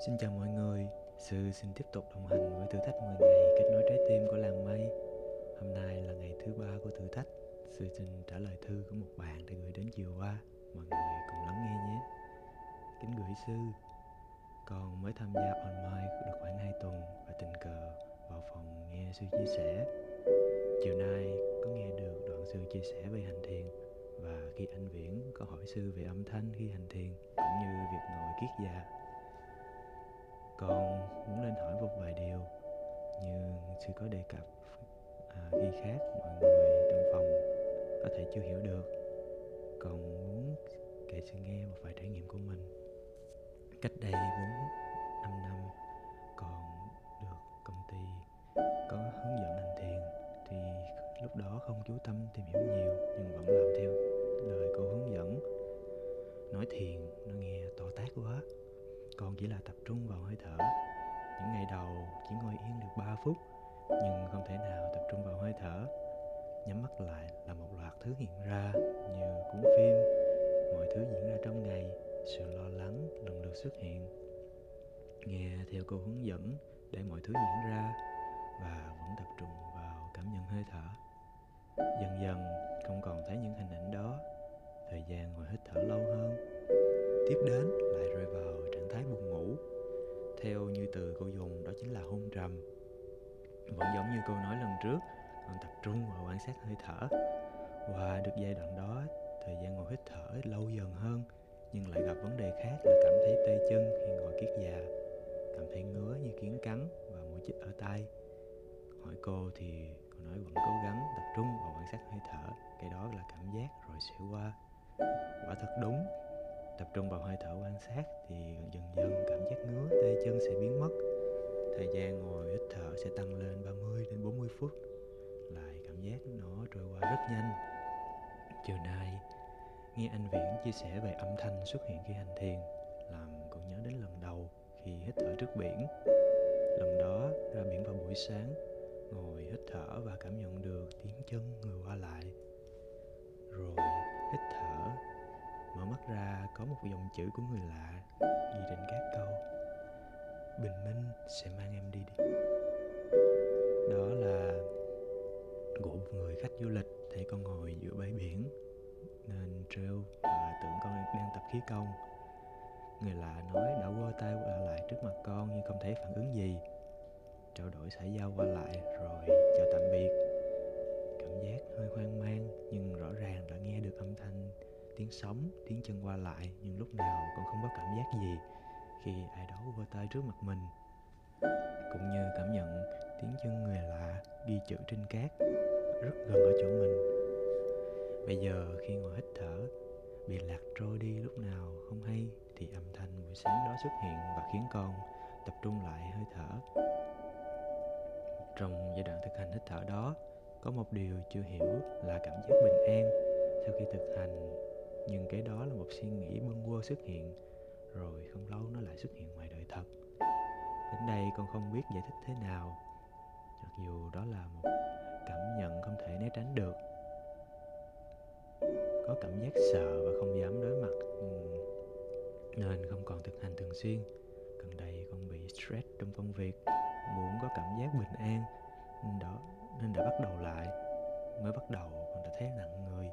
Xin chào mọi người, Sư xin tiếp tục đồng hành với thử thách 10 ngày kết nối trái tim của làng mây. Hôm nay là ngày thứ ba của thử thách. Sư xin trả lời thư của một bạn đã gửi đến chiều qua. Mọi người cùng lắng nghe nhé. Kính gửi Sư Con mới tham gia online được khoảng 2 tuần Và tình cờ vào phòng nghe Sư chia sẻ. Chiều nay có nghe được đoạn Sư chia sẻ về hành thiền Và khi anh Viễn có hỏi Sư về âm thanh khi hành thiền Cũng như việc ngồi kiết già con muốn lên hỏi một vài điều như sư có đề cập à, khi khác mọi người trong phòng có thể chưa hiểu được. Còn muốn kể sư nghe một vài trải nghiệm của mình. Cách đây bốn năm năm còn được công ty có hướng dẫn hành thiền thì lúc đó không chú tâm tìm hiểu nhiều. 3 phút, nhưng không thể nào tập trung vào hơi thở. Nhắm mắt lại là một loạt thứ hiện ra, như cuốn phim. Mọi thứ diễn ra trong ngày, sự lo lắng lần lượt xuất hiện. Nghe theo cô hướng dẫn để mọi thứ diễn ra, và vẫn tập trung vào cảm nhận hơi thở. Dần dần, không còn thấy những hình ảnh đó. Thời gian ngồi hít thở lâu hơn. Tiếp đến lại rơi vào trạng thái buồn ngủ. Theo như từ cô dùng, đó chính là hôn trầm vẫn giống như câu nói lần trước còn tập trung vào quan sát hơi thở. Và được giai đoạn đó, thời gian ngồi hít thở lâu dần hơn, nhưng lại gặp vấn đề khác là cảm thấy tê chân khi ngồi kiết già. Cảm thấy ngứa như kiến cắn và mũi chích ở tay hỏi cô thì cô nói vẫn cố gắng tập trung vào quan sát hơi thở, cái đó là cảm giác rồi sẽ qua. Quả thật đúng, tập trung vào hơi thở quan sát thì dần dần cảm giác ngứa, tê chân sẽ biến mất thời gian ngồi hít thở sẽ tăng lên 30 đến 40 phút. Lại cảm giác nó trôi qua rất nhanh. Chiều nay, nghe anh Viễn chia sẻ về âm thanh xuất hiện khi hành thiền, làm cũng nhớ đến lần đầu khi hít thở trước biển. Lần đó, ra biển vào buổi sáng, ngồi hít thở và cảm nhận được tiếng chân người qua lại. Rồi hít thở, mở mắt ra có một dòng chữ của người lạ, ghi trên các câu bình minh sẽ mang em đi đi. Đó là của một người khách du lịch thấy con ngồi giữa bãi biển, nên trêu và tưởng con đang tập khí công. Người lạ nói, đã quơ tay qua lại trước mặt con nhưng không thấy phản ứng gì. Trao đổi xã giao qua lại rồi chào tạm biệt. Cảm giác hơi hoang mang nhưng rõ ràng đã nghe được âm thanh, tiếng sóng, tiếng chân qua lại nhưng lúc nào con không có cảm giác gì khi ai đó vơ tay trước mặt mình, cũng như cảm nhận tiếng chân người lạ ghi chữ trên cát rất gần ở chỗ mình. Bây giờ khi ngồi hít thở, bị lạc trôi đi lúc nào không hay thì âm thanh buổi sáng đó xuất hiện và khiến con tập trung lại hơi thở. Trong giai đoạn thực hành hít thở đó, có một điều chưa hiểu là cảm giác bình an. Sau khi thực hành, nhưng cái đó là một suy nghĩ bâng quơ xuất hiện rồi không lâu nó lại xuất hiện ngoài đời thật. Đến đây con không biết giải thích thế nào. Mặc dù đó là một cảm nhận không thể né tránh được. Có cảm giác sợ và không dám đối mặt. Ừ, nên không còn thực hành thường xuyên. Gần đây con bị stress trong công việc. Muốn có cảm giác bình an. Nên đó, nên đã bắt đầu lại. Mới bắt đầu, con đã thấy nặng người.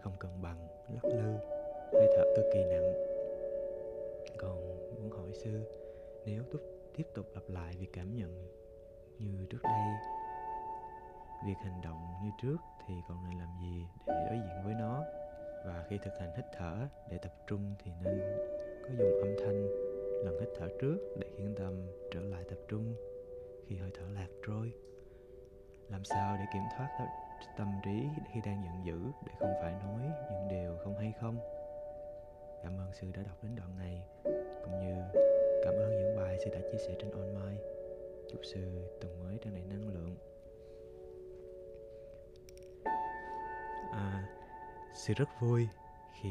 Không cân bằng, lắc lư, hơi thở cực kỳ nặng còn muốn hỏi sư, nếu tiếp tiếp tục lặp lại việc cảm nhận như trước đây, việc hành động như trước thì còn nên làm gì để đối diện với nó? Và khi thực hành hít thở để tập trung thì nên có dùng âm thanh lần hít thở trước để khiến tâm trở lại tập trung. Khi hơi thở lạc trôi, làm sao để kiểm soát tâm trí khi đang giận dữ để không phải nói những điều không hay không? Ơn sư đã đọc đến đoạn này cũng như cảm ơn những bài sư đã chia sẻ trên online. Chúc sư tuần mới tràn đầy năng lượng. À, sư rất vui khi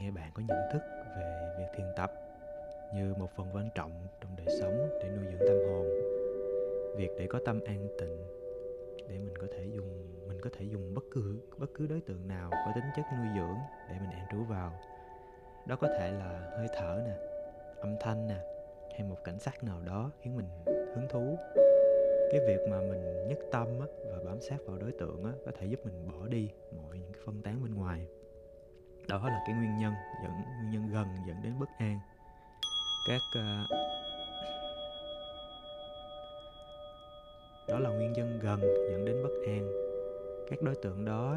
nghe bạn có nhận thức về việc thiền tập như một phần quan trọng trong đời sống để nuôi dưỡng tâm hồn. Việc để có tâm an tịnh để mình có thể dùng mình có thể dùng bất cứ bất cứ đối tượng nào có tính chất nuôi dưỡng để mình an trú vào đó có thể là hơi thở nè âm thanh nè hay một cảnh sắc nào đó khiến mình hứng thú. Cái việc mà mình nhất tâm á, và bám sát vào đối tượng á, có thể giúp mình bỏ đi mọi những cái phân tán bên ngoài. Đó là cái nguyên nhân dẫn nguyên nhân gần dẫn đến bất an. Các uh, đó là nguyên nhân gần dẫn đến bất an. Các đối tượng đó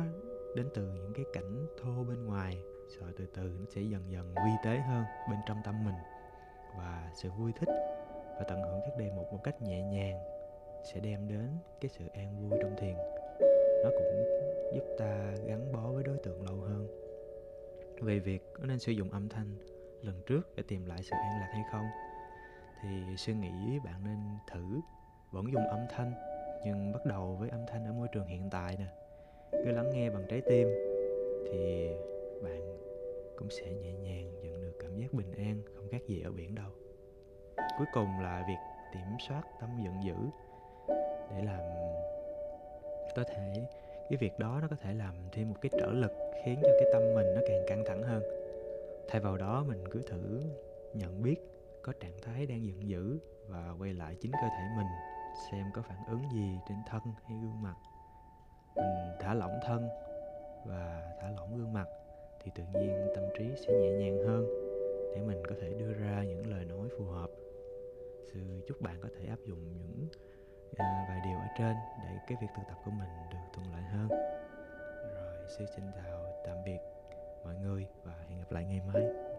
đến từ những cái cảnh thô bên ngoài rồi từ từ nó sẽ dần dần vi tế hơn bên trong tâm mình. Và sự vui thích và tận hưởng các đề mục một cách nhẹ nhàng sẽ đem đến cái sự an vui trong thiền. Nó cũng giúp ta gắn bó với đối tượng lâu hơn. Về việc có nên sử dụng âm thanh lần trước để tìm lại sự an lạc hay không, thì suy nghĩ bạn nên thử vẫn dùng âm thanh, nhưng bắt đầu với âm thanh ở môi trường hiện tại nè. Cứ lắng nghe bằng trái tim thì bạn cũng sẽ nhẹ nhàng nhận được cảm giác bình an, không khác gì ở biển đâu. Cuối cùng là việc kiểm soát tâm giận dữ để làm có thể, cái việc đó nó có thể làm thêm một cái trở lực khiến cho cái tâm mình nó càng căng thẳng hơn. Thay vào đó mình cứ thử nhận biết có trạng thái đang giận dữ và quay lại chính cơ thể mình, xem có phản ứng gì trên thân hay gương mặt. Mình thả lỏng thân và thả lỏng gương mặt thì tự nhiên tâm trí sẽ nhẹ nhàng hơn để mình có thể đưa ra những lời nói phù hợp. Sư chúc bạn có thể áp dụng những uh, vài điều ở trên để cái việc thực tập của mình được thuận lợi hơn. Rồi sư xin chào tạm biệt mọi người và hẹn gặp lại ngày mai.